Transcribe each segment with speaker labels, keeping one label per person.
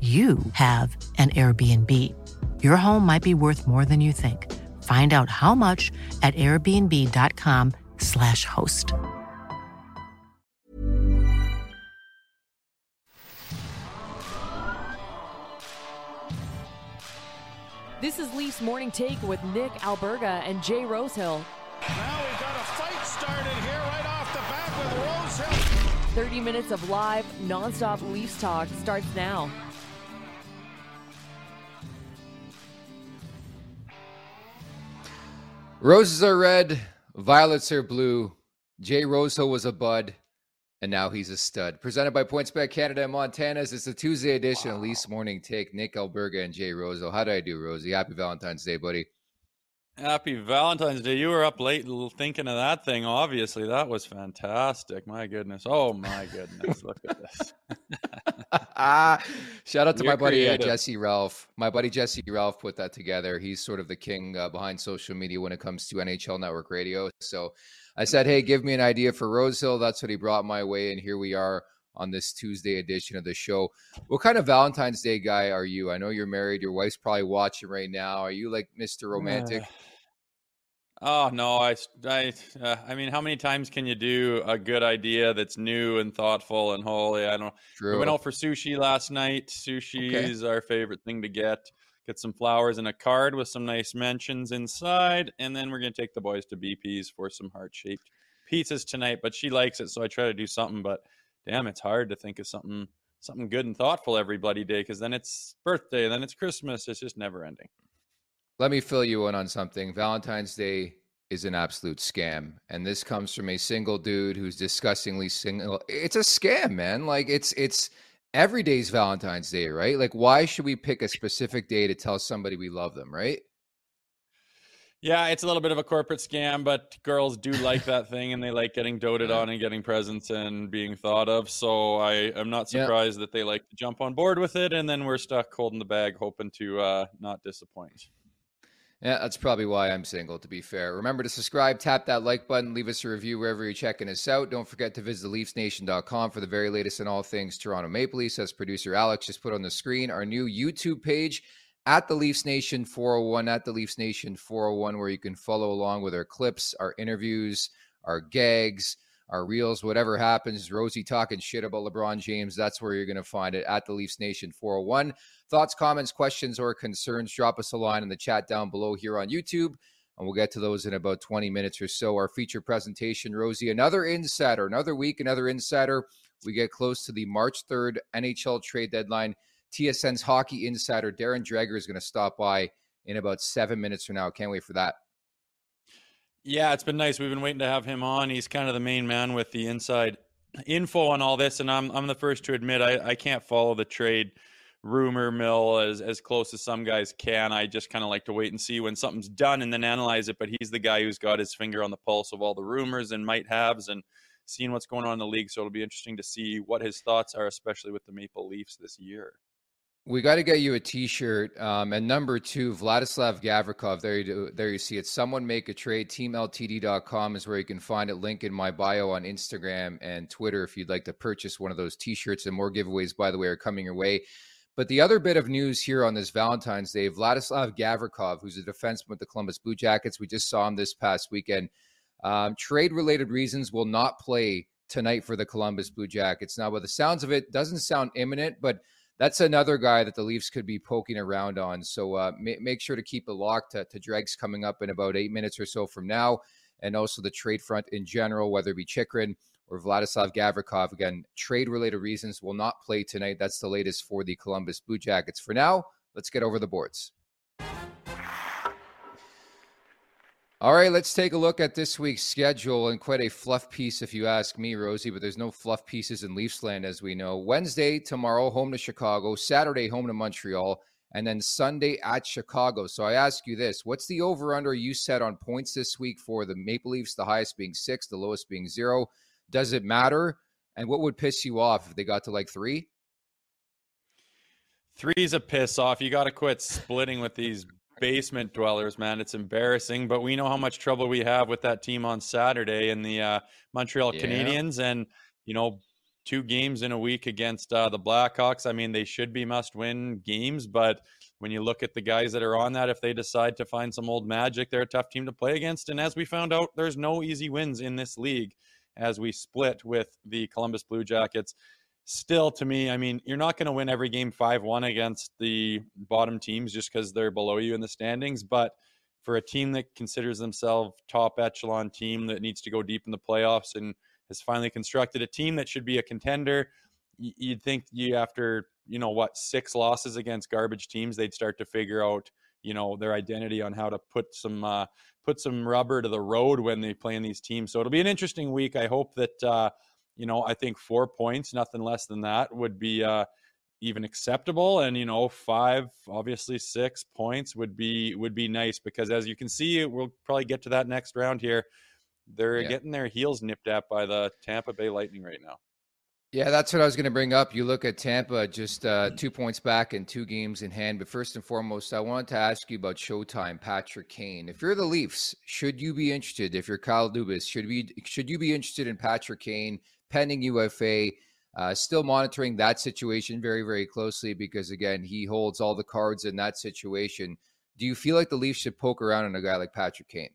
Speaker 1: you have an Airbnb. Your home might be worth more than you think. Find out how much at airbnb.com/slash host.
Speaker 2: This is Leafs Morning Take with Nick Alberga and Jay Rosehill.
Speaker 3: Now we've got a fight started here right off the bat with Rosehill.
Speaker 2: 30 minutes of live, nonstop Leafs talk starts now.
Speaker 4: Roses are red, violets are blue. Jay Rosehill was a bud, and now he's a stud. Presented by Points PointsBet Canada and Montana's. It's the Tuesday edition of Leafs Morning Take. Nick Alberga and Jay Rosehill. How do I do, Rosie? Happy Valentine's Day, buddy.
Speaker 5: Happy Valentine's Day. You were up late thinking of that thing. Obviously, that was fantastic. My goodness. Oh, my goodness. Look at this.
Speaker 4: Shout out to
Speaker 5: You're
Speaker 4: my buddy uh. Jesse Ralph. My buddy Jesse Ralph put that together. He's sort of the king uh, behind social media when it comes to NHL Network Radio. So I said, hey, give me an idea for Rosehill. That's what he brought my way. And here we are on this Tuesday edition of the show. What kind of Valentine's Day guy are you? I know you're married. Your wife's probably watching right now. Are you like Mr. Romantic?
Speaker 5: Oh no, I, I, uh, I mean, how many times can you do a good idea that's new and thoughtful and holy? I don't. We
Speaker 4: True.
Speaker 5: went out for sushi last night. Sushi is our favorite thing to get. Get some flowers and a card with some nice mentions inside, and then we're gonna take the boys to BP's for some heart-shaped pizzas tonight. But she likes it, so I try to do something. But damn, it's hard to think of something something good and thoughtful every bloody day because then it's birthday, then it's Christmas. It's just never ending.
Speaker 4: Let me fill you in on something. Valentine's Day is an absolute scam. And this comes from a single dude who's disgustingly single. It's a scam, man. Like it's it's every day's Valentine's Day, right? Like why should we pick a specific day to tell somebody we love them, right?
Speaker 5: Yeah, it's a little bit of a corporate scam, but girls do like that thing and they like getting doted on and getting presents and being thought of. So I am not
Speaker 4: Yeah.
Speaker 5: surprised that they like to jump on board with it and then we're stuck holding the bag hoping to uh, not disappoint.
Speaker 4: Yeah, that's probably why I'm single, to be fair. Remember to subscribe, tap that like button, leave us a review wherever you're checking us out. Don't forget to visit leafsnation.com for the very latest in all things Toronto Maple Leafs. As producer Alex just put on the screen, our new YouTube page at the Leafs Nation 401, at the Leafs Nation 401, where you can follow along with our clips, our interviews, our gags, our reels, whatever happens. Rosie talking shit about LeBron James. That's where you're going to find it at the Leafs Nation 401. Thoughts, comments, questions, or concerns, drop us a line in the chat down below here on YouTube, and we'll get to those in about 20 minutes or so. Our feature presentation, Rosie, another insider, another week, another insider. We get close to the March 3rd NHL trade deadline. TSN's hockey insider, Darren Dreger, is going to stop by in about seven minutes from now. Can't wait for that.
Speaker 5: Yeah, it's been nice. We've been waiting to have him on. He's kind of the main man with the inside info on all this, and I'm I'm the first to admit I, I can't follow the trade rumor mill as as close as some guys can. I just kind of like to wait and see when something's done and then analyze it. But he's the guy who's got his finger on the pulse of all the rumors and might haves and seeing what's going on in the league. So it'll be interesting to see what his thoughts are, especially with the Maple Leafs this year.
Speaker 4: We got to get you a T-shirt. Um, and number two, Vladislav Gavrikov. There you do, there you see it. Someone make a trade. TeamLTD.com is where you can find it. Link in my bio on Instagram and Twitter if you'd like to purchase one of those T-shirts. And more giveaways, by the way, are coming your way. But the other bit of news here on this Valentine's Day, Vladislav Gavrikov, who's a defenseman with the Columbus Blue Jackets, we just saw him this past weekend. Um, trade-related reasons will not play tonight for the Columbus Blue Jackets. Now, by the sounds of it, doesn't sound imminent, but that's another guy that the Leafs could be poking around on. So uh, ma- make sure to keep a lock to, to Dregs coming up in about eight minutes or so from now, and also the trade front in general, whether it be Chychrun or Vladislav Gavrikov. Again, trade related reasons will not play tonight. That's the latest for the Columbus Blue Jackets. For now, let's get over the boards. All right, let's take a look at this week's schedule and quite a fluff piece, if you ask me, Rosie. But there's no fluff pieces in Leafsland, as we know. Wednesday, tomorrow, home to Chicago. Saturday, home to Montreal. And then Sunday at Chicago. So I ask you this what's the over under you set on points this week for the Maple Leafs, the highest being six, the lowest being zero? Does it matter? And what would piss you off if they got to like three?
Speaker 5: Three's a piss off. You got to quit splitting with these basement dwellers, man. It's embarrassing, but we know how much trouble we have with that team on Saturday and the uh, Montreal yeah. Canadiens, and you know, two games in a week against uh, the Blackhawks. I mean, they should be must-win games, but when you look at the guys that are on that, if they decide to find some old magic, they're a tough team to play against. And as we found out, there's no easy wins in this league as we split with the Columbus Blue Jackets. Still, to me, I mean, you're not going to win every game 5 1 against the bottom teams just because they're below you in the standings. But for a team that considers themselves top echelon team that needs to go deep in the playoffs and has finally constructed a team that should be a contender, you'd think you after you know what six losses against garbage teams they'd start to figure out you know their identity on how to put some uh, put some rubber to the road when they play in these teams. So it'll be an interesting week. I hope that uh, you know I think four points, nothing less than that, would be uh, even acceptable. And you know five, obviously six points would be would be nice because as you can see, we'll probably get to that next round here. They're yeah. getting their heels nipped at by the Tampa Bay Lightning right now.
Speaker 4: Yeah, that's what I was going to bring up. You look at Tampa, just uh, two points back and two games in hand. But first and foremost, I wanted to ask you about Showtime, Patrick Kane. If you're the Leafs, should you be interested? If you're Kyle Dubas, should we should you be interested in Patrick Kane pending UFA? Uh, still monitoring that situation very very closely because again, he holds all the cards in that situation. Do you feel like the Leafs should poke around on a guy like Patrick Kane?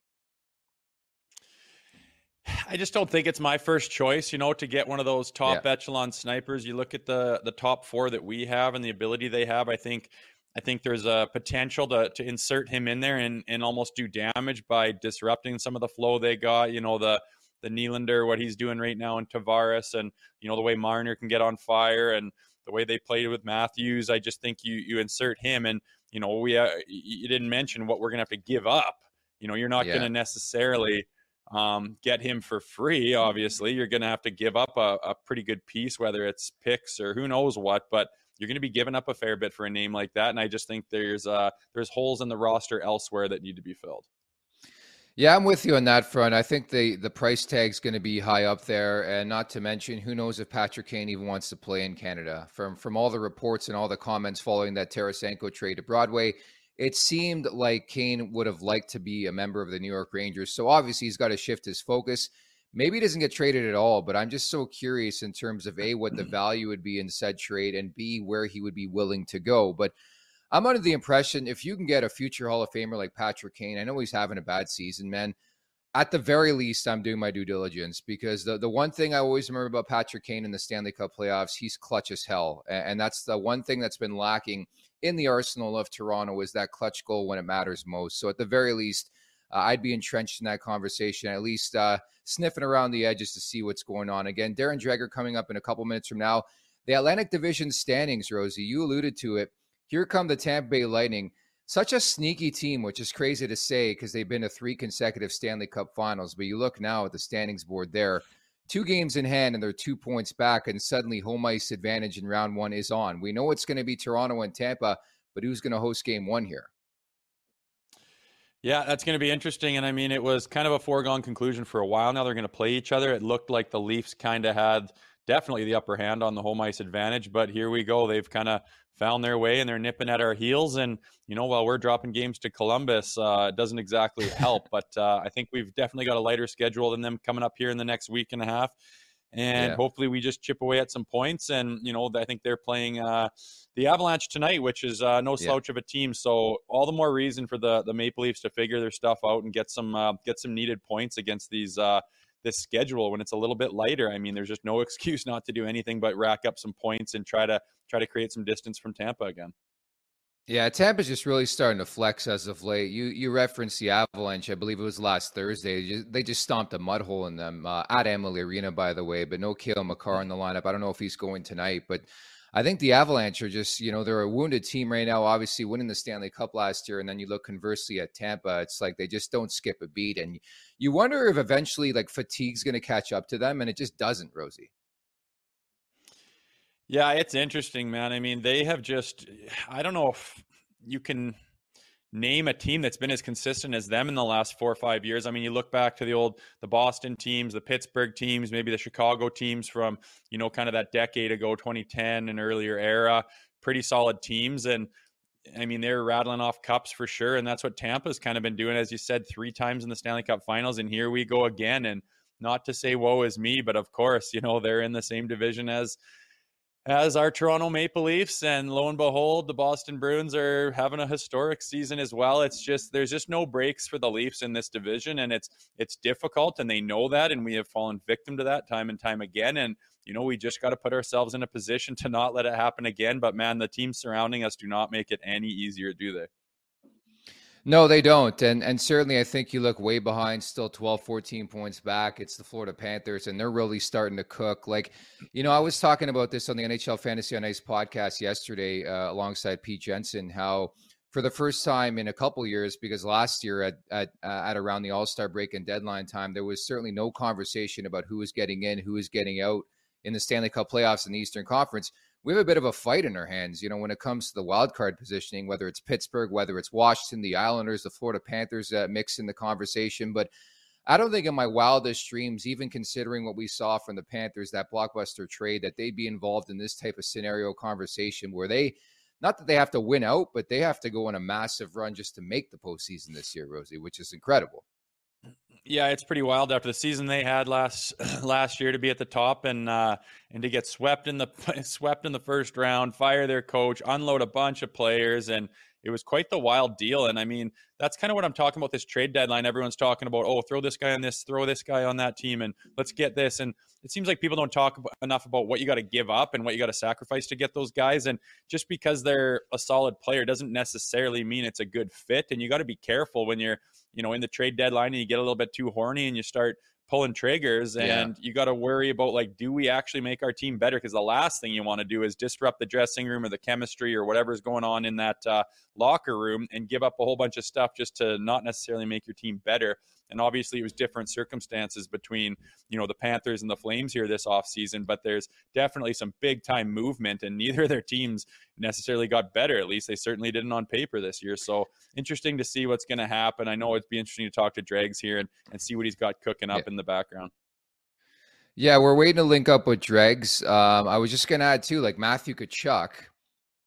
Speaker 5: I just don't think it's my first choice, you know, to get one of those top yeah. echelon snipers. You look at the the top four that we have and the ability they have. I think I think there's a potential to to insert him in there and and almost do damage by disrupting some of the flow they got. You know, the the Nylander, what he's doing right now in Tavares, and you know the way Marner can get on fire and the way they played with Matthews. I just think you you insert him, and you know we uh, you didn't mention what we're gonna have to give up. You know, you're not yeah. gonna necessarily um, get him for free. Obviously, you're going to have to give up a, a, pretty good piece, whether it's picks or who knows what. But you're going to be giving up a fair bit for a name like that, and I just think there's uh, there's holes in the roster elsewhere that need to be filled.
Speaker 4: Yeah, I'm with you on that front. I think the the price tag's going to be high up there, and not to mention, who knows if Patrick Kane even wants to play in Canada. From from all the reports and all the comments following that Tarasenko trade to Broadway, it seemed like Kane would have liked to be a member of the New York Rangers. So obviously he's got to shift his focus. Maybe he doesn't get traded at all, but I'm just so curious in terms of A, what the value would be in said trade, and B, where he would be willing to go. But I'm under the impression if you can get a future Hall of Famer like Patrick Kane, I know he's having a bad season, man. At the very least, I'm doing my due diligence because the, the one thing I always remember about Patrick Kane in the Stanley Cup playoffs, he's clutch as hell. And, and that's the one thing that's been lacking in the arsenal of Toronto is that clutch goal when it matters most. So at the very least, uh, I'd be entrenched in that conversation, at least uh, sniffing around the edges to see what's going on. Again, Darren Dreger coming up in a couple minutes from now. The Atlantic Division standings, Rosie, you alluded to it. Here come the Tampa Bay Lightning. such a sneaky team, which is crazy to say because they've been to three consecutive Stanley Cup finals. But you look now at the standings board there, two games in hand and they're two points back, and suddenly home ice advantage in round one is on. We know it's going to be Toronto and Tampa, but who's going to host game one here?
Speaker 5: Yeah, that's going to be interesting. And I mean, it was kind of a foregone conclusion for a while now. They're going to play each other. It looked like the Leafs kind of had definitely the upper hand on the home ice advantage. But here we go. They've kind of found their way and they're nipping at our heels. And, you know, while we're dropping games to Columbus, uh, it doesn't exactly help. but uh, I think we've definitely got a lighter schedule than them coming up here in the next week and a half and yeah. hopefully we just chip away at some points. And you know, I think they're playing uh, the Avalanche tonight, which is uh, no slouch yeah. of a team. So all the more reason for the the Maple Leafs to figure their stuff out and get some uh, get some needed points against these uh, this schedule when it's a little bit lighter. I mean, there's just no excuse not to do anything but rack up some points and try to try to create some distance from Tampa again.
Speaker 4: Yeah, Tampa's just really starting to flex as of late. You you referenced the Avalanche, I believe it was last Thursday. They just stomped a mud hole in them uh, at Amalie Arena, by the way. But no Cale Makar in the lineup. I don't know if he's going tonight, but I think the Avalanche are just you know they're a wounded team right now. Obviously, winning the Stanley Cup last year, and then you look conversely at Tampa, it's like they just don't skip a beat, and you wonder if eventually like fatigue's going to catch up to them, and it just doesn't, Rosie.
Speaker 5: Yeah, it's interesting, man. I mean, they have just, I don't know if you can name a team that's been as consistent as them in the last four or five years. I mean, you look back to the old, the Boston teams, the Pittsburgh teams, maybe the Chicago teams from, you know, kind of that decade ago, 2010 and earlier era, pretty solid teams. And, I mean, they're rattling off cups for sure. And that's what Tampa's kind of been doing, as you said, three times in the Stanley Cup finals. And here we go again. And not to say woe is me, but of course, you know, they're in the same division as as our Toronto Maple Leafs. And lo and behold, the Boston Bruins are having a historic season as well. It's just there's just no breaks for the Leafs in this division, and it's it's difficult, and they know that, and we have fallen victim to that time and time again. And you know, we just got to put ourselves in a position to not let it happen again. But man, the teams surrounding us do not make it any easier, do they?
Speaker 4: No, they don't. And and certainly I think you look way behind, still 12, 14 points back. It's the Florida Panthers, and they're really starting to cook. Like, you know, I was talking about this on the NHL Fantasy on Ice podcast yesterday uh, alongside Pete Jensen, how for the first time in a couple years, because last year at at, uh, at around the All Star break and deadline time, there was certainly no conversation about who was getting in, who was getting out in the Stanley Cup playoffs in the Eastern Conference we have a bit of a fight in our hands, you know, when it comes to the wild card positioning, whether it's Pittsburgh, whether it's Washington, the Islanders, the Florida Panthers uh, mix in the conversation. But I don't think in my wildest dreams, even considering what we saw from the Panthers, that blockbuster trade, that they'd be involved in this type of scenario conversation where they, not that they have to win out, but they have to go on a massive run just to make the postseason this year, Rosie, which is incredible.
Speaker 5: Yeah, it's pretty wild after the season they had last last year to be at the top and uh, and to get swept in the swept in the first round, fire their coach, unload a bunch of players, and it was quite the wild deal. And I mean, that's kind of what I'm talking about. This trade deadline, everyone's talking about. Oh, throw this guy on this, throw this guy on that team, and let's get this. And it seems like people don't talk enough about what you got to give up and what you got to sacrifice to get those guys. And just because they're a solid player doesn't necessarily mean it's a good fit. And you got to be careful when you're you know in the trade deadline and you get a little bit too horny and you start pulling triggers and yeah. you got to worry about like do we actually make our team better because the last thing you want to do is disrupt the dressing room or the chemistry or whatever's going on in that uh, locker room and give up a whole bunch of stuff just to not necessarily make your team better and obviously it was different circumstances between you know the panthers and the flames here this offseason but there's definitely some big time movement and neither of their teams necessarily got better at least they certainly didn't on paper this year so interesting to see what's going to happen i know it'd be interesting to talk to dregs here and, and see what he's got cooking up yeah. in the background
Speaker 4: yeah, we're waiting to link up with Dregs. Um, I was just going to add too, like Matthew Tkachuk.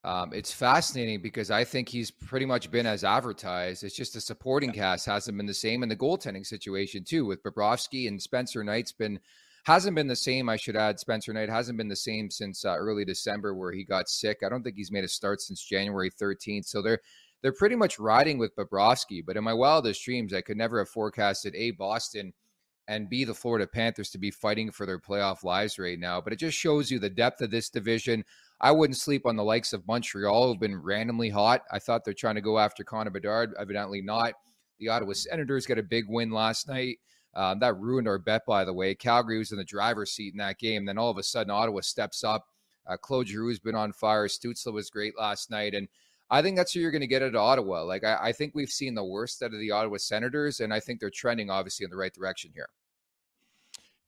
Speaker 4: Um, it's fascinating because I think he's pretty much been as advertised. It's just the supporting cast hasn't been the same, and the goaltending situation too with Bobrovsky and Spencer Knight's been hasn't been the same. I should add, Spencer Knight hasn't been the same since uh, early December where he got sick. I don't think he's made a start since January 13th. So they're they're pretty much riding with Bobrovsky. But in my wildest dreams, I could never have forecasted a Boston and be the Florida Panthers to be fighting for their playoff lives right now. But it just shows you the depth of this division. I wouldn't sleep on the likes of Montreal, who've been randomly hot. I thought they're trying to go after Connor Bedard. Evidently not. The Ottawa Senators got a big win last night. Um, that ruined our bet, by the way. Calgary was in the driver's seat in that game. Then all of a sudden, Ottawa steps up. Uh, Claude Giroux has been on fire. Stützle was great last night. And I think that's who you're going to get at Ottawa. Like I, I think we've seen the worst out of the Ottawa Senators, and I think they're trending obviously in the right direction here.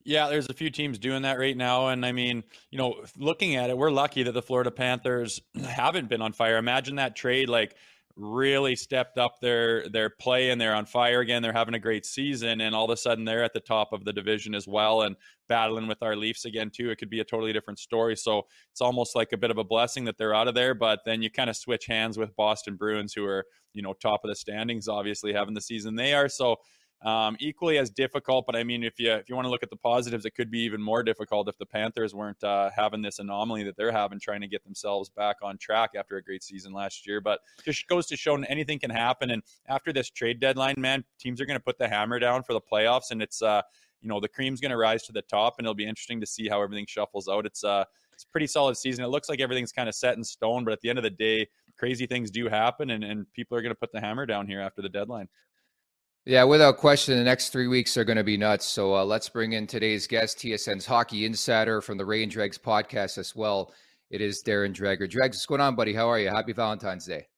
Speaker 5: Yeah, there's a few teams doing that right now. And I mean, you know, looking at it, we're lucky that the Florida Panthers haven't been on fire. Imagine that trade, like, really stepped up their their play and they're on fire again. They're having a great season, and all of a sudden they're at the top of the division as well and battling with our Leafs again too. It could be a totally different story. So it's almost like a bit of a blessing that they're out of there. But then you kind of switch hands with Boston Bruins, who are you know top of the standings, obviously having the season they are. So um, equally as difficult. But I mean, if you if you want to look at the positives, it could be even more difficult if the Panthers weren't uh, having this anomaly that they're having, trying to get themselves back on track after a great season last year. But just goes to show anything can happen. And after this trade deadline, man, teams are going to put the hammer down for the playoffs, and it's uh, you know the cream's going to rise to the top, and it'll be interesting to see how everything shuffles out. It's uh, it's a pretty solid season. It looks like everything's kind of set in stone, but at the end of the day, crazy things do happen, and, and people are going to put the hammer down here after the deadline.
Speaker 4: Yeah, without question, the next three weeks are going to be nuts. So uh, let's bring in today's guest, TSN's hockey insider from the Ray and Dregs podcast as well. It is Darren Dreger. Dregs, what's going on, buddy? How are you? Happy Valentine's Day.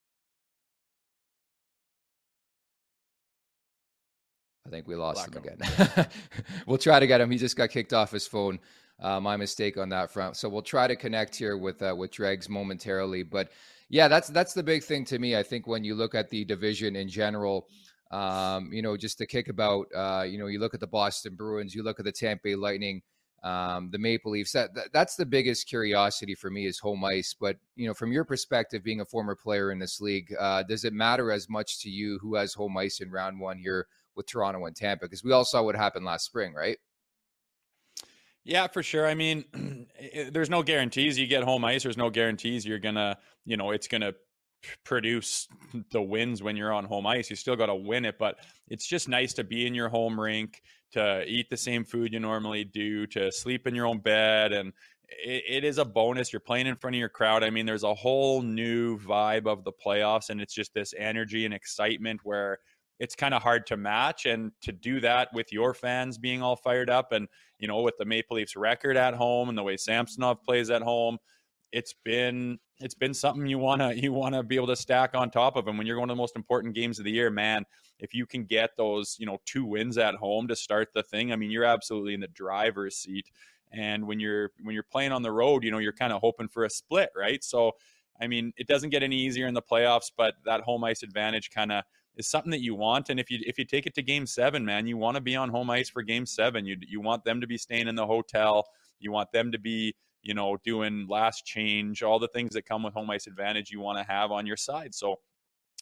Speaker 4: I think we lost Black him again. we'll try to get him. He just got kicked off his phone. Uh, my mistake on that front. So we'll try to connect here with uh, with Dregs momentarily. But yeah, that's that's the big thing to me. I think when you look at the division in general um, you know, just to kick about, uh, you know, you look at the Boston Bruins, you look at the Tampa Bay Lightning, um, the Maple Leafs. That, that, that's the biggest curiosity for me is home ice. But you know, from your perspective, being a former player in this league, uh, does it matter as much to you who has home ice in round one here with Toronto and Tampa? Because we all saw what happened last spring, right?
Speaker 5: Yeah, for sure. I mean, there's no guarantees you get home ice. There's no guarantees you're gonna, you know, it's gonna produce the wins when you're on home ice. You still got to win it, but it's just nice to be in your home rink, to eat the same food you normally do, to sleep in your own bed. And it, it is a bonus. You're playing in front of your crowd. I mean, there's a whole new vibe of the playoffs, and it's just this energy and excitement where it's kind of hard to match. And to do that with your fans being all fired up and, you know, with the Maple Leafs record at home and the way Samsonov plays at home, it's been it's been something you wanna you wanna be able to stack on top of. And when you're going to the most important games of the year, man, if you can get those you know two wins at home to start the thing, I mean, you're absolutely in the driver's seat. And when you're when you're playing on the road, you know, you're kind of hoping for a split, right? So, I mean, it doesn't get any easier in the playoffs, but that home ice advantage kind of is something that you want. And if you if you take it to Game Seven, man, you want to be on home ice for Game Seven. You you want them to be staying in the hotel. You want them to be you know, doing last change, all the things that come with home ice advantage you want to have on your side. So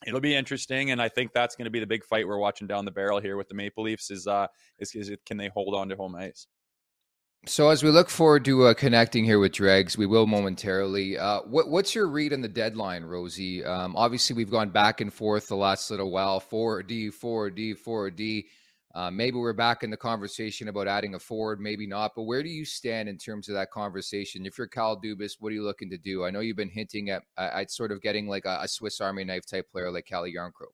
Speaker 5: it'll be interesting, and I think that's going to be the big fight we're watching down the barrel here with the Maple Leafs. Is uh, is, is it, can they hold on to home ice?
Speaker 4: So as we look forward to uh, connecting here with Dregs, we will momentarily. Uh, what, what's your read on the deadline, Rosie? Um, obviously, we've gone back and forth the last little while. Four D, four D, four D. Uh, maybe we're back in the conversation about adding a forward, maybe not. But where do you stand in terms of that conversation? If you're Kyle Dubas, what are you looking to do? I know you've been hinting at, at sort of getting like a, a Swiss Army knife type player like Calle Jarnkrok.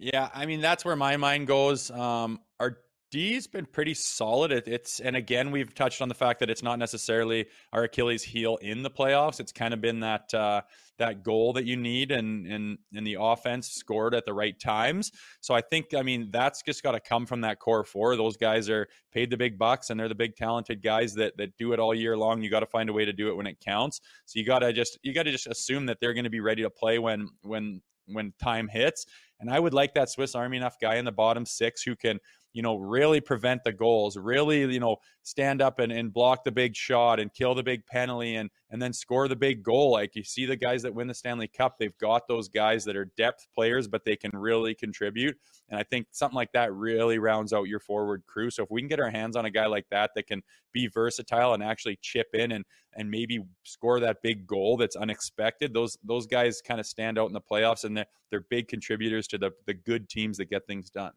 Speaker 5: Yeah, I mean that's where my mind goes. Um, our D's been pretty solid. It, it's and again we've touched on the fact that it's not necessarily our Achilles heel in the playoffs. It's kind of been that uh, that goal that you need and and and the offense scored at the right times. So I think I mean that's just got to come from that core four. Those guys are paid the big bucks and they're the big talented guys that that do it all year long. You got to find a way to do it when it counts. So you got to just you got to just assume that they're going to be ready to play when when when time hits. And I would like that Swiss Army enough guy in the bottom six who can you know, really prevent the goals, really, you know, stand up and, and block the big shot and kill the big penalty and and then score the big goal. Like you see the guys that win the Stanley Cup, they've got those guys that are depth players, but they can really contribute. And I think something like that really rounds out your forward crew. So if we can get our hands on a guy like that that can be versatile and actually chip in and and maybe score that big goal that's unexpected, those those guys kind of stand out in the playoffs and they're, they're big contributors to the the good teams that get things done.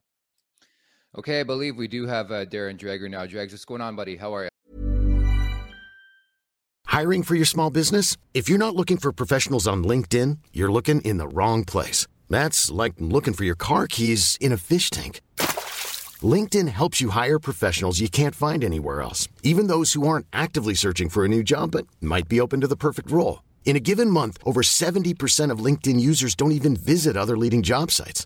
Speaker 4: Okay, I believe we do have uh, Darren Dreger now. Dregs, what's going on, buddy? How are you?
Speaker 6: Hiring for your small business? If you're not looking for professionals on LinkedIn, you're looking in the wrong place. That's like looking for your car keys in a fish tank. LinkedIn helps you hire professionals you can't find anywhere else, even those who aren't actively searching for a new job but might be open to the perfect role. In a given month, over 70% of LinkedIn users don't even visit other leading job sites.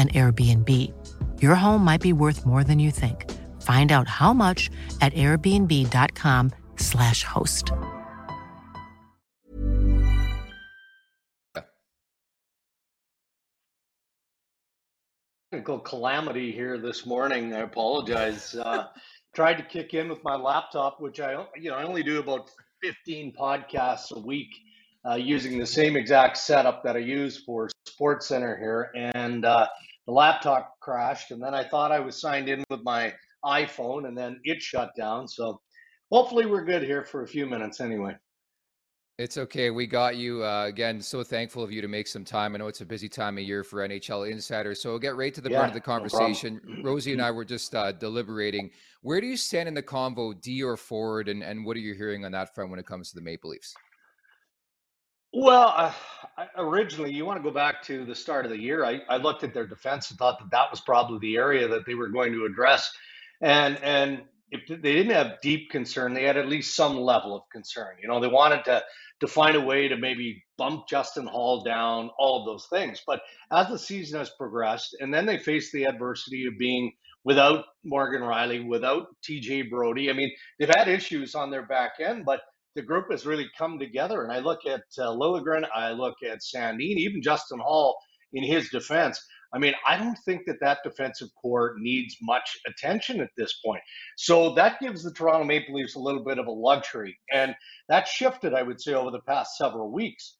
Speaker 1: an Airbnb. Your home might be worth more than you think. Find out how much at airbnb.com/slash host.
Speaker 7: Technical calamity here this morning. I apologize. Uh, tried to kick in with my laptop, which I you know I only do about 15 podcasts a week uh, using the same exact setup that I use for Sports Center here, and uh, the laptop crashed. And then I thought I was signed in with my iPhone, and then it shut down. So hopefully we're good here for a few minutes anyway.
Speaker 4: It's okay. We got you. Uh, again, so thankful of you to make some time. I know it's a busy time of year for NHL insiders. So we'll get right to the yeah, part of the conversation. No Rosie and I were just uh, deliberating. Where do you stand in the convo, D or forward, and, and what are you hearing on that front when it comes to the Maple Leafs?
Speaker 7: Well, uh, originally, you want to go back to the start of the year. I, I looked at their defense and thought that that was probably the area that they were going to address. And and if they didn't have deep concern, they had at least some level of concern. You know, they wanted to to find a way to maybe bump Justin Holl down, all of those things. But as the season has progressed, and then they faced the adversity of being without Morgan Rielly, without TJ Brodie. I mean, they've had issues on their back end, but the group has really come together. And I look at uh, Liljegren, I look at Sandin, even Justin Holl in his defense. I mean, I don't think that that defensive core needs much attention at this point. So that gives the Toronto Maple Leafs a little bit of a luxury. And that shifted, I would say, over the past several weeks.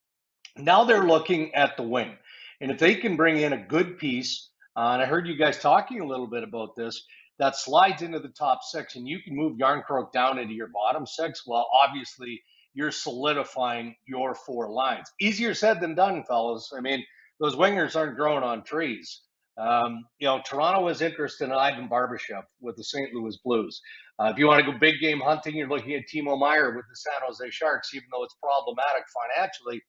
Speaker 7: Now they're looking at the wing. And if they can bring in a good piece, uh, and I heard you guys talking a little bit about this, that slides into the top six, and you can move Jarnkrok down into your bottom six. Well, obviously, you're solidifying your four lines. Easier said than done, fellas. I mean, those wingers aren't growing on trees. Um, you know, Toronto is interested in Ivan Barbashev with the St. Louis Blues. Uh, if you want to go big game hunting, you're looking at Timo Meier with the San Jose Sharks, even though it's problematic financially.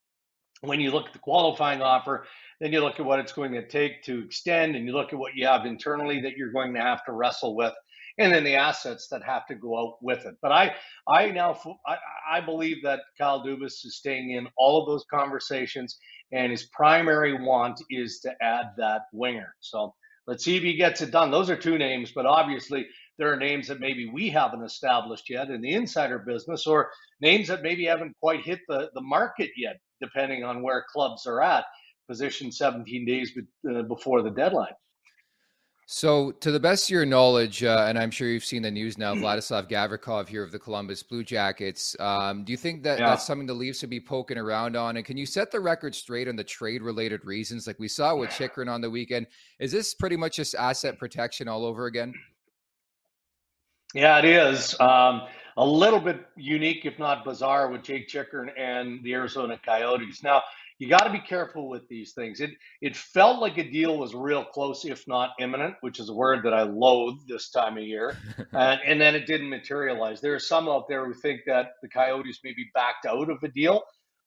Speaker 7: When you look at the qualifying offer, then you look at what it's going to take to extend, and you look at what you have internally that you're going to have to wrestle with, and then the assets that have to go out with it. But I, I now, I, I believe that Kyle Dubas is staying in all of those conversations, and his primary want is to add that winger. So let's see if he gets it done. Those are two names, but obviously there are names that maybe we haven't established yet in the insider business, or names that maybe haven't quite hit the, the market yet, depending on where clubs are at position 17 days uh, before the deadline.
Speaker 4: So, to the best of your knowledge, uh, and I'm sure you've seen the news now, Vladislav Gavrikov here of the Columbus Blue Jackets. Um, do you think that yeah. that's something the Leafs would be poking around on? And can you set the record straight on the trade-related reasons, like we saw with Chychrun on the weekend? Is this pretty much just asset protection all over again?
Speaker 7: Yeah, it is. Um, a little bit unique, if not bizarre, with Jake Chychrun and the Arizona Coyotes. Now, you got to be careful with these things. It it felt like a deal was real close, if not imminent, which is a word that I loathe this time of year. and, and then it didn't materialize. There are some out there who think that the Coyotes maybe backed out of a deal.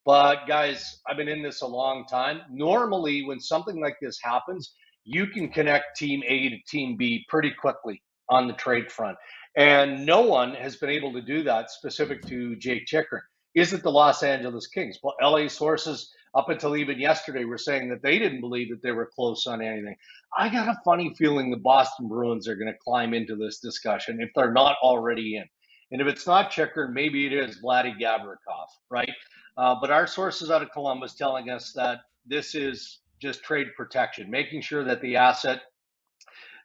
Speaker 7: But guys, I've been in this a long time. Normally, when something like this happens, you can connect team A to team B pretty quickly on the trade front. And no one has been able to do that specific to Jake Chychrun. Is it the Los Angeles Kings? Well, LA sources up until even yesterday were saying that they didn't believe that they were close on anything. I got a funny feeling the Boston Bruins are going to climb into this discussion if they're not already in. And if it's not Chychrun, maybe it is Vladdy Gavrikov, right? Uh, but our sources out of Columbus telling us that this is just trade protection, making sure that the asset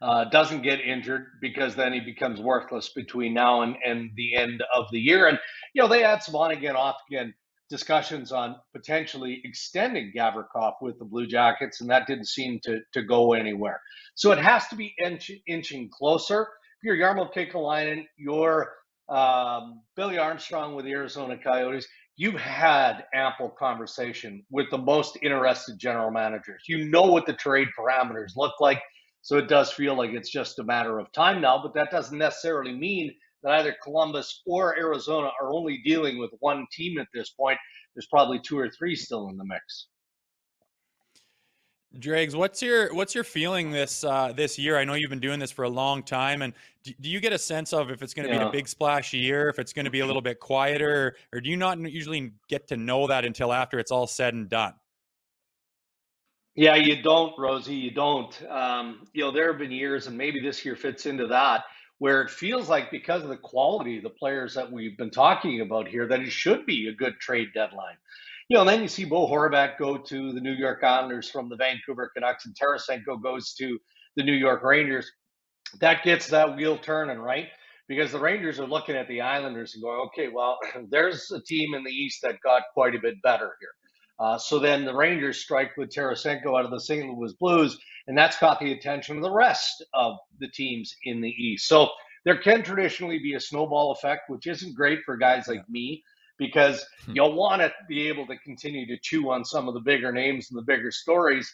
Speaker 7: uh, doesn't get injured because then he becomes worthless between now and, and the end of the year. And, you know, they had some on again, off again discussions on potentially extending Gavrikov with the Blue Jackets, and that didn't seem to, to go anywhere. So it has to be inch, inching closer. If you're Jarmo Kekalainen, you're um, Billy Armstrong with the Arizona Coyotes, you've had ample conversation with the most interested general managers. You know what the trade parameters look like. So it does feel like it's just a matter of time now, but that doesn't necessarily mean that either Columbus or Arizona are only dealing with one team at this point. There's probably two or three still in the mix.
Speaker 5: Dregs, what's your what's your feeling this uh, this year? I know you've been doing this for a long time, and do, do you get a sense of if it's going to yeah. be a big splash year, if it's going to be a little bit quieter, or do you not usually get to know that until after it's all said and done?
Speaker 7: Yeah, you don't, Rosie. You don't. Um, you know, there have been years, and maybe this year fits into that, where it feels like because of the quality of the players that we've been talking about here, that it should be a good trade deadline. You know, and then you see Bo Horvat go to the New York Islanders from the Vancouver Canucks, and Tarasenko goes to the New York Rangers. That gets that wheel turning, right? Because the Rangers are looking at the Islanders and going, okay, well, there's a team in the East that got quite a bit better here. Uh, so then the Rangers strike with Tarasenko out of the St. Louis Blues, and that's caught the attention of the rest of the teams in the East. So there can traditionally be a snowball effect, which isn't great for guys like me because hmm. you'll want to be able to continue to chew on some of the bigger names and the bigger stories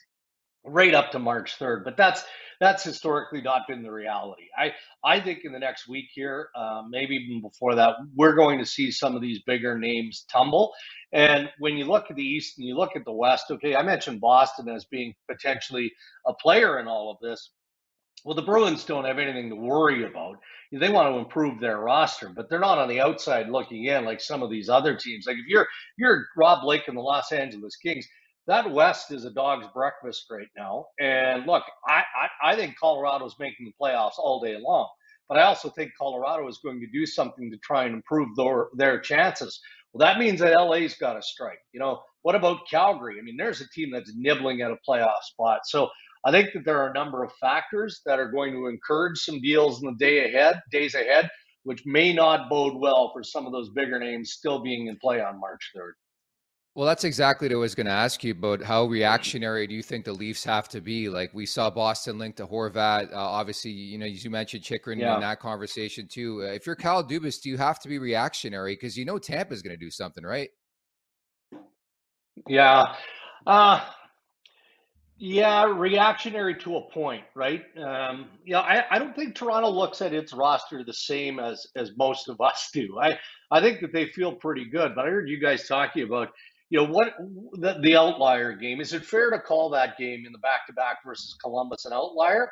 Speaker 7: right up to March 3rd. But that's that's historically not been the reality. I I think in the next week here, uh, maybe even before that, we're going to see some of these bigger names tumble. And when you look at the East and you look at the West, okay, I mentioned Boston as being potentially a player in all of this. Well, the Bruins don't have anything to worry about. They want to improve their roster, but they're not on the outside looking in like some of these other teams. Like if you're you're Rob Blake and the Los Angeles Kings, that West is a dog's breakfast right now. And look, I, I, I think Colorado's making the playoffs all day long. But I also think Colorado is going to do something to try and improve their, their chances. Well, that means that LA's got to strike. You know, what about Calgary? I mean, there's a team that's nibbling at a playoff spot. So I think that there are a number of factors that are going to encourage some deals in the day ahead, days ahead, which may not bode well for some of those bigger names still being in play on March 3rd.
Speaker 4: Well, that's exactly what I was going to ask you about. How reactionary do you think the Leafs have to be? Like we saw Boston linked to Horvat. Uh, obviously, you know, as you mentioned Chychrun yeah. in that conversation too. Uh, if you're Kyle Dubas, do you have to be reactionary because you know Tampa's going to do something, right?
Speaker 7: Yeah, uh, yeah, reactionary to a point, right? Um, yeah, I, I don't think Toronto looks at its roster the same as as most of us do. I I think that they feel pretty good, but I heard you guys talking about you know what the, the outlier game is it fair to call that game in the back to back versus columbus an outlier?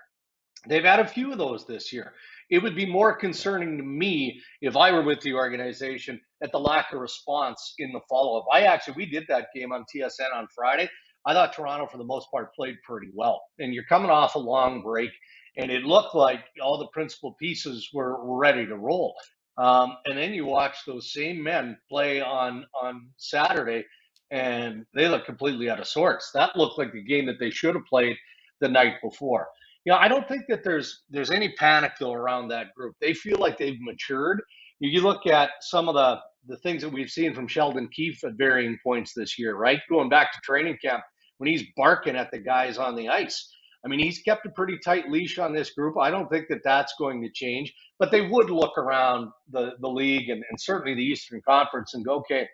Speaker 7: They've had a few of those this year. It would be more concerning to me if i were with the organization at the lack of response in the follow-up. I actually we did that game on tsn on friday. I thought toronto for the most part played pretty well. And you're coming off a long break and it looked like all the principal pieces were, were ready to roll. Um, and then you watch those same men play on on saturday and they look completely out of sorts. That looked like the game that they should have played the night before. You know, I don't think that there's there's any panic though around that group. They feel like they've matured. You look at some of the the things that we've seen from Sheldon Keefe at varying points this year, right? Going back to training camp when he's barking at the guys on the ice. I mean, he's kept a pretty tight leash on this group. I don't think that that's going to change, but they would look around the, the league and, and certainly the Eastern Conference and go, okay,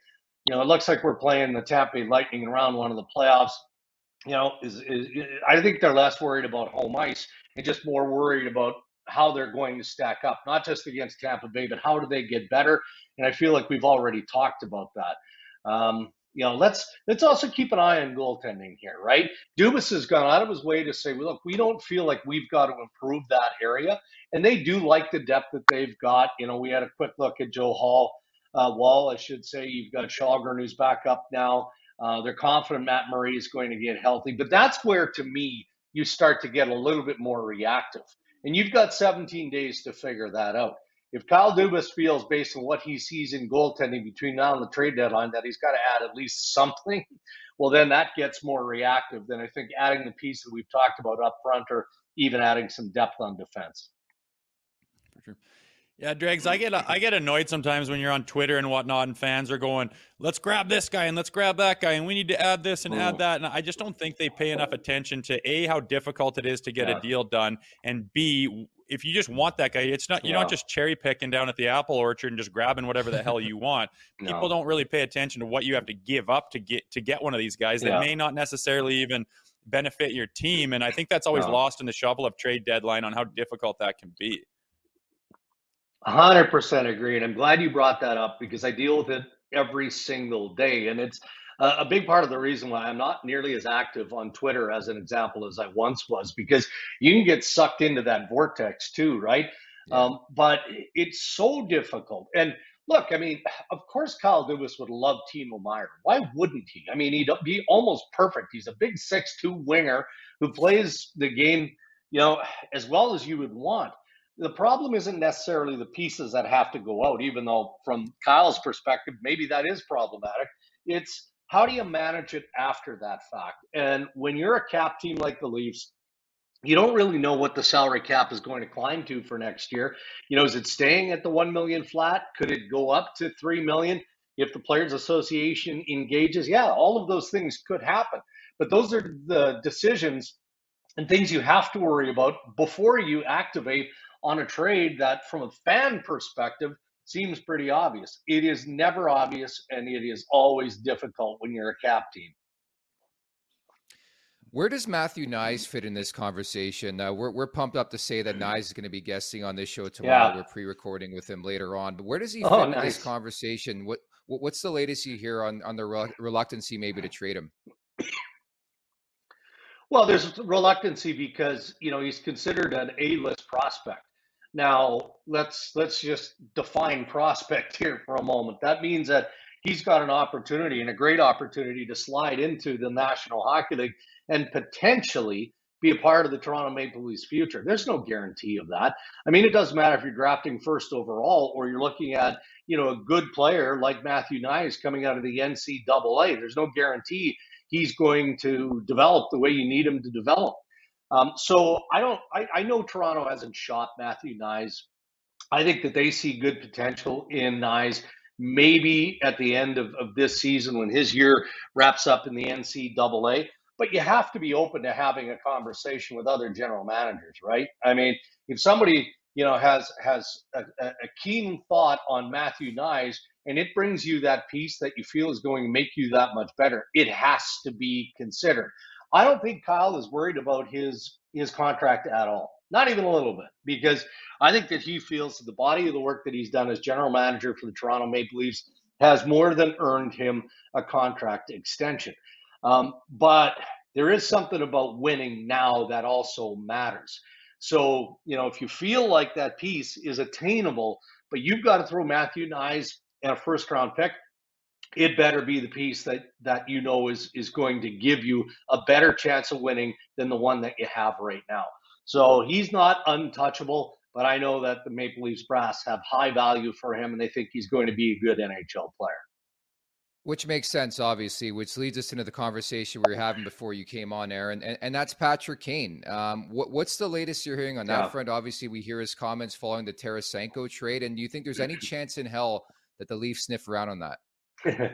Speaker 7: you know, it looks like we're playing the Tampa Bay Lightning around one of the playoffs. You know, is, is I think they're less worried about home ice and just more worried about how they're going to stack up, not just against Tampa Bay, but how do they get better? And I feel like we've already talked about that. Um, you know, let's let's also keep an eye on goaltending here, right? Dubas has gone out of his way to say, well, look, we don't feel like we've got to improve that area, and they do like the depth that they've got. You know, we had a quick look at Joe Hall uh, Woll, I should say. You've got Kallgren who's back up now. Uh, they're confident Matt Murray is going to get healthy, but that's where, to me, you start to get a little bit more reactive. And you've got 17 days to figure that out. If Kyle Dubas feels, based on what he sees in goaltending between now and the trade deadline, that he's got to add at least something, well, then that gets more reactive than I think adding the piece that we've talked about up front or even adding some depth on defense.
Speaker 5: For sure. Yeah, Dregs, I get I get annoyed sometimes when you're on Twitter and whatnot, and fans are going, "Let's grab this guy and let's grab that guy, and we need to add this and add mm. that." And I just don't think they pay enough attention to a how difficult it is to get yeah. a deal done, and b if you just want that guy, it's not you're yeah. not just cherry picking down at the apple orchard and just grabbing whatever the hell you want. no. People don't really pay attention to what you have to give up to get to get one of these guys that yeah. may not necessarily even benefit your team. And I think that's always no. lost in the shuffle of trade deadline on how difficult that can be.
Speaker 7: 100% agree. And I'm glad you brought that up because I deal with it every single day. And it's a big part of the reason why I'm not nearly as active on Twitter as an example as I once was because you can get sucked into that vortex too, right? Yeah. Um, but it's so difficult. And look, I mean, of course, Kyle Dubas would love Timo Meier. Why wouldn't he? I mean, he'd be almost perfect. He's a big six-two winger who plays the game, you know, as well as you would want the problem isn't necessarily the pieces that have to go out, even though from Kyle's perspective, maybe that is problematic. It's how do you manage it after that fact? And when you're a cap team like the Leafs, you don't really know what the salary cap is going to climb to for next year. You know, is it staying at the 1 million flat? Could it go up to 3 million if the players association engages? Yeah, all of those things could happen. But those are the decisions and things you have to worry about before you activate on a trade that, from a fan perspective, seems pretty obvious. It is never obvious, and it is always difficult when you're a cap team.
Speaker 4: Where does Matthew Knies fit in this conversation? Uh, we're, we're pumped up to say that Knies is going to be guesting on this show tomorrow. Yeah. We're pre-recording with him later on. But where does he oh, fit oh, nice. in this conversation? What, what what's the latest you hear on on the reluctancy maybe to trade him?
Speaker 7: Well, there's reluctancy because you know he's considered an A-list prospect. Now, let's let's just define prospect here for a moment. That means that he's got an opportunity and a great opportunity to slide into the National Hockey League and potentially be a part of the Toronto Maple Leafs future. There's no guarantee of that. I mean, it doesn't matter if you're drafting first overall or you're looking at, you know, a good player like Matthew Knies coming out of the NCAA. There's no guarantee he's going to develop the way you need him to develop. Um, so I don't. I, I know Toronto hasn't shot Matthew Knies. I think that they see good potential in Knies. Maybe at the end of, of this season when his year wraps up in the NCAA. But you have to be open to having a conversation with other general managers, right? I mean, if somebody you know has has a, a keen thought on Matthew Knies and it brings you that piece that you feel is going to make you that much better, it has to be considered. I don't think Kyle is worried about his his contract at all. Not even a little bit, because I think that he feels that the body of the work that he's done as general manager for the Toronto Maple Leafs has more than earned him a contract extension. Um, but there is something about winning now that also matters. So, you know, if you feel like that piece is attainable, but you've got to throw Matthew Knies and a first round pick, it better be the piece that that you know is is going to give you a better chance of winning than the one that you have right now. So he's not untouchable, but I know that the Maple Leafs brass have high value for him and they think he's going to be a good NHL player.
Speaker 4: Which makes sense, obviously, which leads us into the conversation we were having before you came on, Darren, and, and that's Patrick Kane. Um, what, what's the latest you're hearing on that yeah. front? Obviously, we hear his comments following the Tarasenko trade, and do you think there's any chance in hell that the Leafs sniff around on that?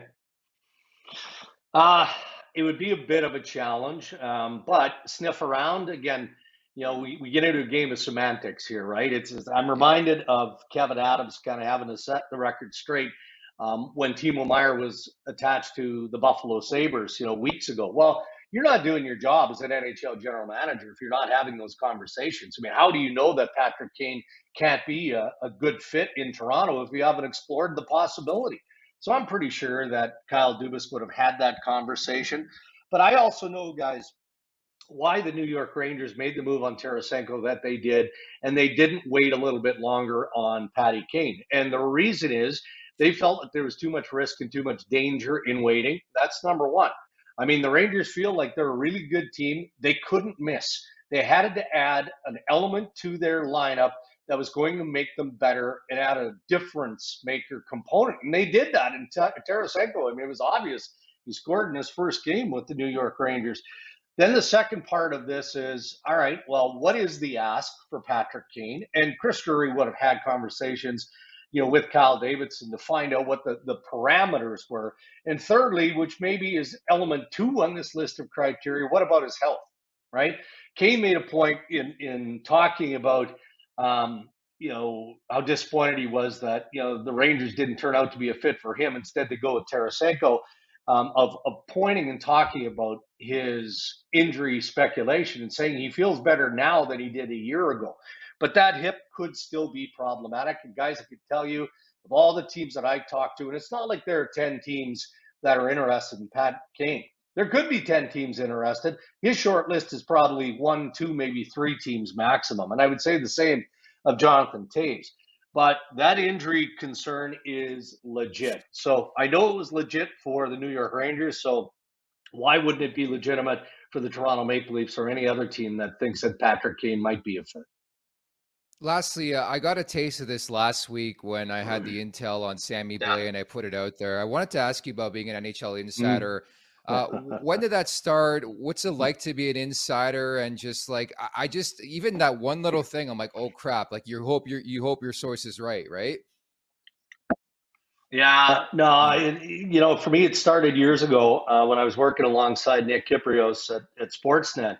Speaker 7: uh, it would be a bit of a challenge, um, but sniff around again. You know, we, we get into a game of semantics here, right? It's I'm reminded of Kevyn Adams kind of having to set the record straight um, when Timo Meier was attached to the Buffalo Sabres, you know, weeks ago. Well, you're not doing your job as an NHL general manager if you're not having those conversations. I mean, how do you know that Patrick Kane can't be a, a good fit in Toronto if you haven't explored the possibility? So I'm pretty sure that Kyle Dubas would have had that conversation. But I also know, guys, why the New York Rangers made the move on Tarasenko that they did, and they didn't wait a little bit longer on Patty Kane. And the reason is they felt that there was too much risk and too much danger in waiting. That's number one. I mean, the Rangers feel like they're a really good team. They couldn't miss. They had to add an element to their lineup that was going to make them better and add a difference maker component. And they did that in Tarasenko. I mean, it was obvious. He scored in his first game with the New York Rangers. Then the second part of this is all right, well, what is the ask for Patrick Kane? And Chris Drury would have had conversations, you know, with Kyle Davidson to find out what the, the parameters were. And thirdly, which maybe is element two on this list of criteria, what about his health? Right? Kane made a point in in talking about um, you know how disappointed he was that you know the Rangers didn't turn out to be a fit for him. Instead, they go with Tarasenko um, of, of pointing and talking about his injury speculation and saying he feels better now than he did a year ago. But that hip could still be problematic. And guys, I can tell you of all the teams that I talked to, and it's not like there are 10 teams that are interested in Pat Kane. There could be 10 teams interested. His short list is probably one, two, maybe three teams maximum. And I would say the same of Jonathan Toews. But that injury concern is legit. So I know it was legit for the New York Rangers. So why wouldn't it be legitimate for the Toronto Maple Leafs or any other team that thinks that Patrick Kane might be a fit?
Speaker 4: Lastly, uh, I got a taste of this last week when I had the intel on Sammy yeah. and I put it out there. I wanted to ask you about being an NHL mm. insider. Mm. Uh, when did that start? What's it like to be an insider? And just like I just even that one little thing, I'm like, oh crap! Like you hope your you hope your source is right, right?
Speaker 7: Yeah, no, it, you know, for me, it started years ago uh, when I was working alongside Nick Kypreos at, at Sportsnet,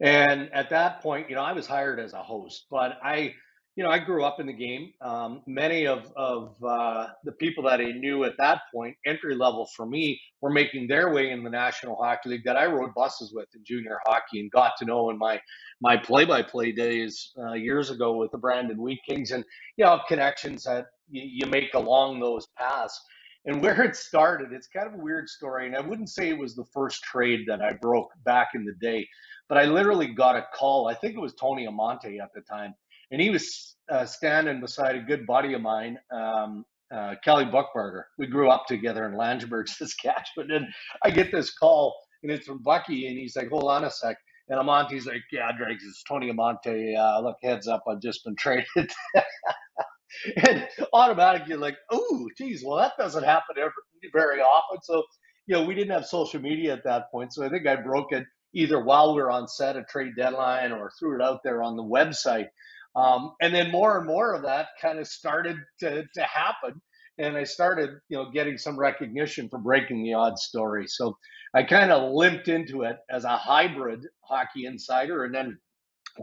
Speaker 7: and at that point, you know, I was hired as a host, but I you know, I grew up in the game. Um, many of of uh, the people that I knew at that point, entry level for me, were making their way in the National Hockey League that I rode buses with in junior hockey and got to know in my my play by play days uh, years ago with the Brandon Wheat Kings, and you know, connections that you, you make along those paths. And where it started, it's kind of a weird story, and I wouldn't say it was the first trade that I broke back in the day, but I literally got a call. I think it was Tony Amonte at the time and he was uh, standing beside a good buddy of mine, um, uh, Kelly Buchberger. We grew up together in Langenburg, Saskatchewan. And I get this call, and it's from Bucky, and he's like, "Hold on a sec." And Amonte's like, "Yeah, Drake, it's Tony Amonte. Uh, look, heads up, I've just been traded." and automatically, like, "Oh, geez, well, that doesn't happen ever, very often." So, you know, we didn't have social media at that point, so I think I broke it either while we were on set a trade deadline or threw it out there on the website. Um, and then more and more of that kind of started to, to happen. And I started, you know, getting some recognition for breaking the odds story. So I kind of limped into it as a hybrid hockey insider. And then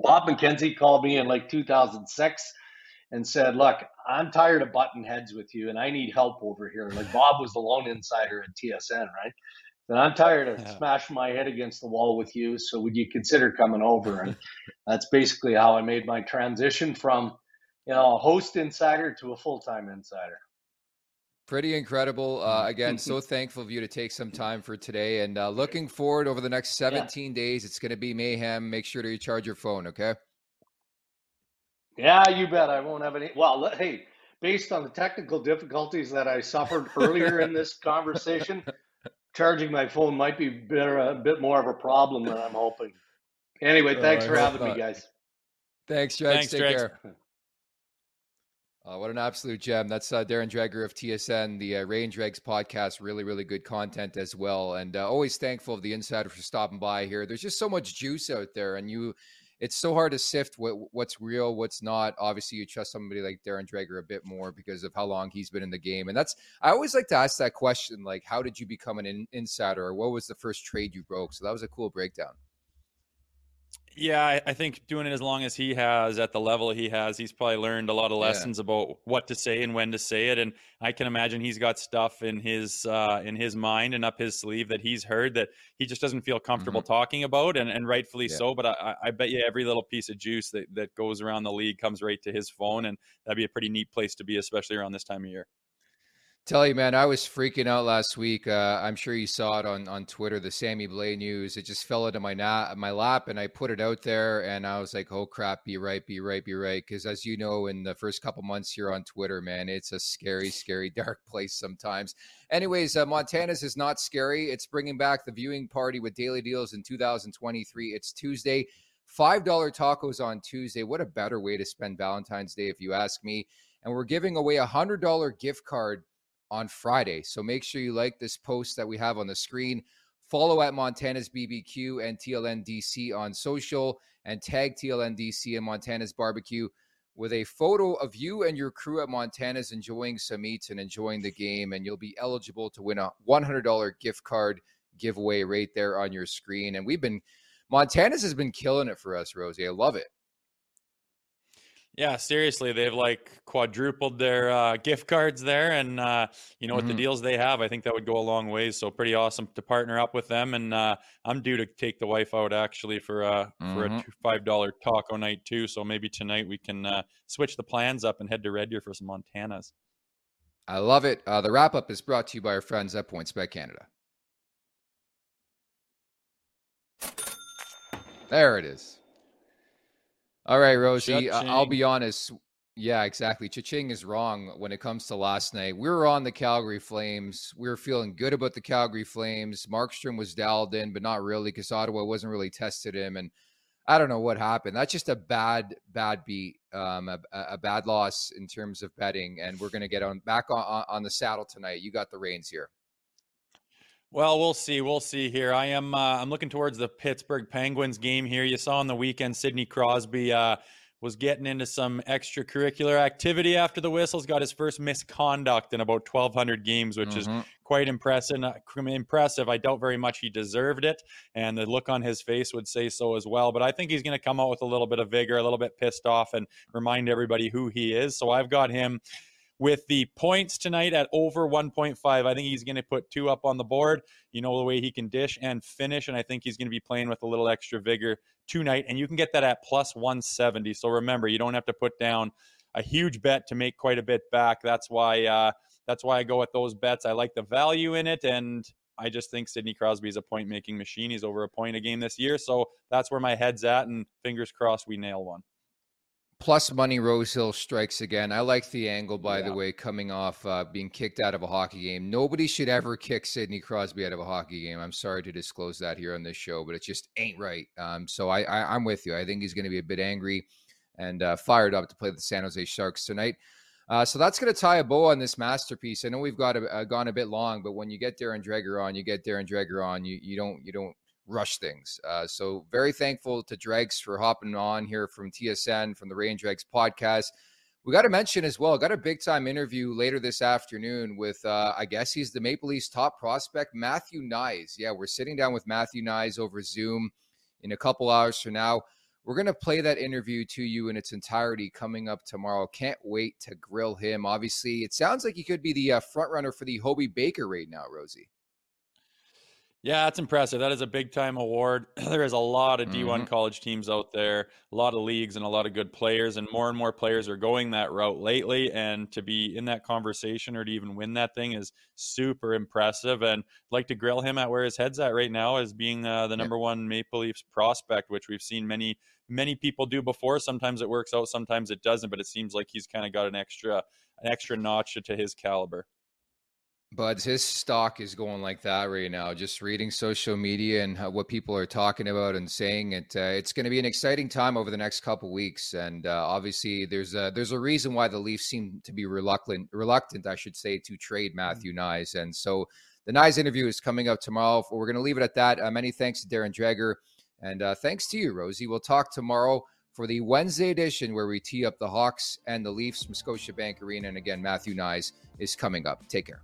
Speaker 7: Bob McKenzie called me in like 2006 and said, Look, I'm tired of button heads with you and I need help over here. Like Bob was the lone insider at TSN, right? And I'm tired of yeah. smashing my head against the wall with you. So would you consider coming over? And that's basically how I made my transition from, you know, a host insider to a full time insider.
Speaker 4: Pretty incredible. Uh, again, so thankful of you to take some time for today and uh, looking forward over the next 17 yeah. days. It's going to be mayhem. Make sure to recharge your phone, okay?
Speaker 7: Yeah, you bet. I won't have any. Well, hey, based on the technical difficulties that I suffered earlier in this conversation, charging my phone might be better, a bit more of a problem than I'm hoping. Anyway, thanks for having me, guys.
Speaker 4: Thanks, Dregs. Thanks, Take Dregs. care. Uh, what an absolute gem. That's uh, Darren Dreger of TSN, the uh, Rain Dregs podcast. Really, really good content as well. And uh, always thankful of the insider for stopping by here. There's just so much juice out there, and you it's so hard to sift what, what's real, what's not. Obviously, you trust somebody like Darren Dreger a bit more because of how long he's been in the game. And that's, I always like to ask that question like, how did you become an in, insider? Or what was the first trade you broke? So that was a cool breakdown.
Speaker 5: Yeah, I, I, think doing it as long as he has at the level he has, he's probably learned a lot of lessons yeah. about what to say and when to say it. And I can imagine he's got stuff in his uh, in his mind and up his sleeve that he's heard that he just doesn't feel comfortable mm-hmm. talking about, and, and rightfully yeah. so. But I, I bet you every little piece of juice that, that goes around the league comes right to his phone, and that'd be a pretty neat place to be, especially around this time of year.
Speaker 4: Tell you, man, I was freaking out last week. Uh, I'm sure you saw it on, on Twitter, the Sammy Blais news. It just fell into my na- my lap, and I put it out there, and I was like, "Oh crap! Be right, be right, be right." Because as you know, in the first couple months here on Twitter, man, it's a scary, scary, dark place sometimes. Anyways, uh, Montana's is not scary. It's bringing back the viewing party with daily deals in 2023. It's Tuesday. $5 tacos on Tuesday. What a better way to spend Valentine's Day, if you ask me. And we're giving away a $100 gift card on Friday. So make sure you like this post that we have on the screen. Follow at Montana's BBQ and TLNDC on social and tag TLNDC and Montana's Barbecue with a photo of you and your crew at Montana's enjoying some eats and enjoying the game. And you'll be eligible to win a $100 gift card giveaway right there on your screen. And we've been, Montana's has been killing it for us, Rosie. I love it.
Speaker 5: Yeah, seriously, they've like quadrupled their uh, gift cards there, and uh, you know mm-hmm. with the deals they have, I think that would go a long ways. So pretty awesome to partner up with them, and uh, I'm due to take the wife out actually for uh mm-hmm. for a mm-hmm. five dollar taco night too. So maybe tonight we can uh, switch the plans up and head to Red Deer for some Montanas.
Speaker 4: I love it. Uh, the wrap up is brought to you by our friends at PointsBet Canada. There it is. All right, Rosie. I'll be honest. Yeah, exactly. Cha-ching is wrong when it comes to last night. We were on the Calgary Flames. We were feeling good about the Calgary Flames. Markstrom was dialed in, but not really because Ottawa wasn't really tested him. And I don't know what happened. That's just a bad, bad beat, um, a, a bad loss in terms of betting. And we're going to get on back on, on the saddle tonight. You got the reins here.
Speaker 5: Well, we'll see. We'll see here. I am. Uh, I'm looking towards the Pittsburgh Penguins game here. You saw on the weekend, Sidney Crosby uh, was getting into some extracurricular activity after the whistles. Got his first misconduct in about 1,200 games, which mm-hmm. is quite impressive. Uh, impressive. I doubt very much he deserved it, and the look on his face would say so as well. But I think he's going to come out with a little bit of vigor, a little bit pissed off, and remind everybody who he is. So I've got him with the points tonight at over 1.5. I think he's going to put two up on the board. You know the way he can dish and finish, and I think he's going to be playing with a little extra vigor tonight. And you can get that at plus 170. So remember, you don't have to put down a huge bet to make quite a bit back. That's why uh, that's why I go with those bets. I like the value in it, and I just think Sidney Crosby is a point making machine. He's over a point a game this year, so that's where my head's at. And fingers crossed, we nail one
Speaker 4: plus money Rosehill strikes again. I like the angle, by yeah. the way, coming off uh, being kicked out of a hockey game. Nobody should ever kick Sidney Crosby out of a hockey game. I'm sorry to disclose that here on this show, but it just ain't right. Um, so I, I, am with you. I think he's going to be a bit angry and uh, fired up to play the San Jose Sharks tonight. Uh, so that's going to tie a bow on this masterpiece. I know we've got a, uh, gone a bit long, but when you get Darren Dreger on, you get Darren Dreger on. You you don't you don't rush things. Uh, so very thankful to Dregs for hopping on here from TSN from the Rain Dregs podcast. We got to mention as well, got a big time interview later this afternoon with, uh, I guess he's the Maple Leafs top prospect, Matthew Knies. Yeah, we're sitting down with Matthew Knies over Zoom in a couple hours from now. We're going to play that interview to you in its entirety coming up tomorrow. Can't wait to grill him. Obviously, it sounds like he could be the uh, front runner for the Hobey Baker right now, Rosie.
Speaker 5: Yeah, that's impressive. That is a big time award. there is a lot of D1 mm-hmm. college teams out there, a lot of leagues, and a lot of good players. And more and more players are going that route lately. And to be in that conversation or to even win that thing is super impressive. And I'd like to grill him at where his head's at right now as being uh, the number one Maple Leafs prospect, which we've seen many, many people do before. Sometimes it works out, sometimes it doesn't. But it seems like he's kind of got an extra, an extra notch to his caliber.
Speaker 4: But his stock is going like that right now. Just reading social media and how, what people are talking about and saying it. Uh, it's going to be an exciting time over the next couple weeks, and uh, obviously there's a there's a reason why the Leafs seem to be reluctant reluctant, I should say, to trade mm. Matthew mm-hmm. Knies. And so the Knies interview is coming up tomorrow. We're going to leave it at that. Uh, many thanks to Darren Dreger, and uh, thanks to you, Rosie. We'll talk tomorrow for the Wednesday edition where we tee up the Hawks and the Leafs from Scotiabank Arena. And again, Matthew Knies is coming up. Take care.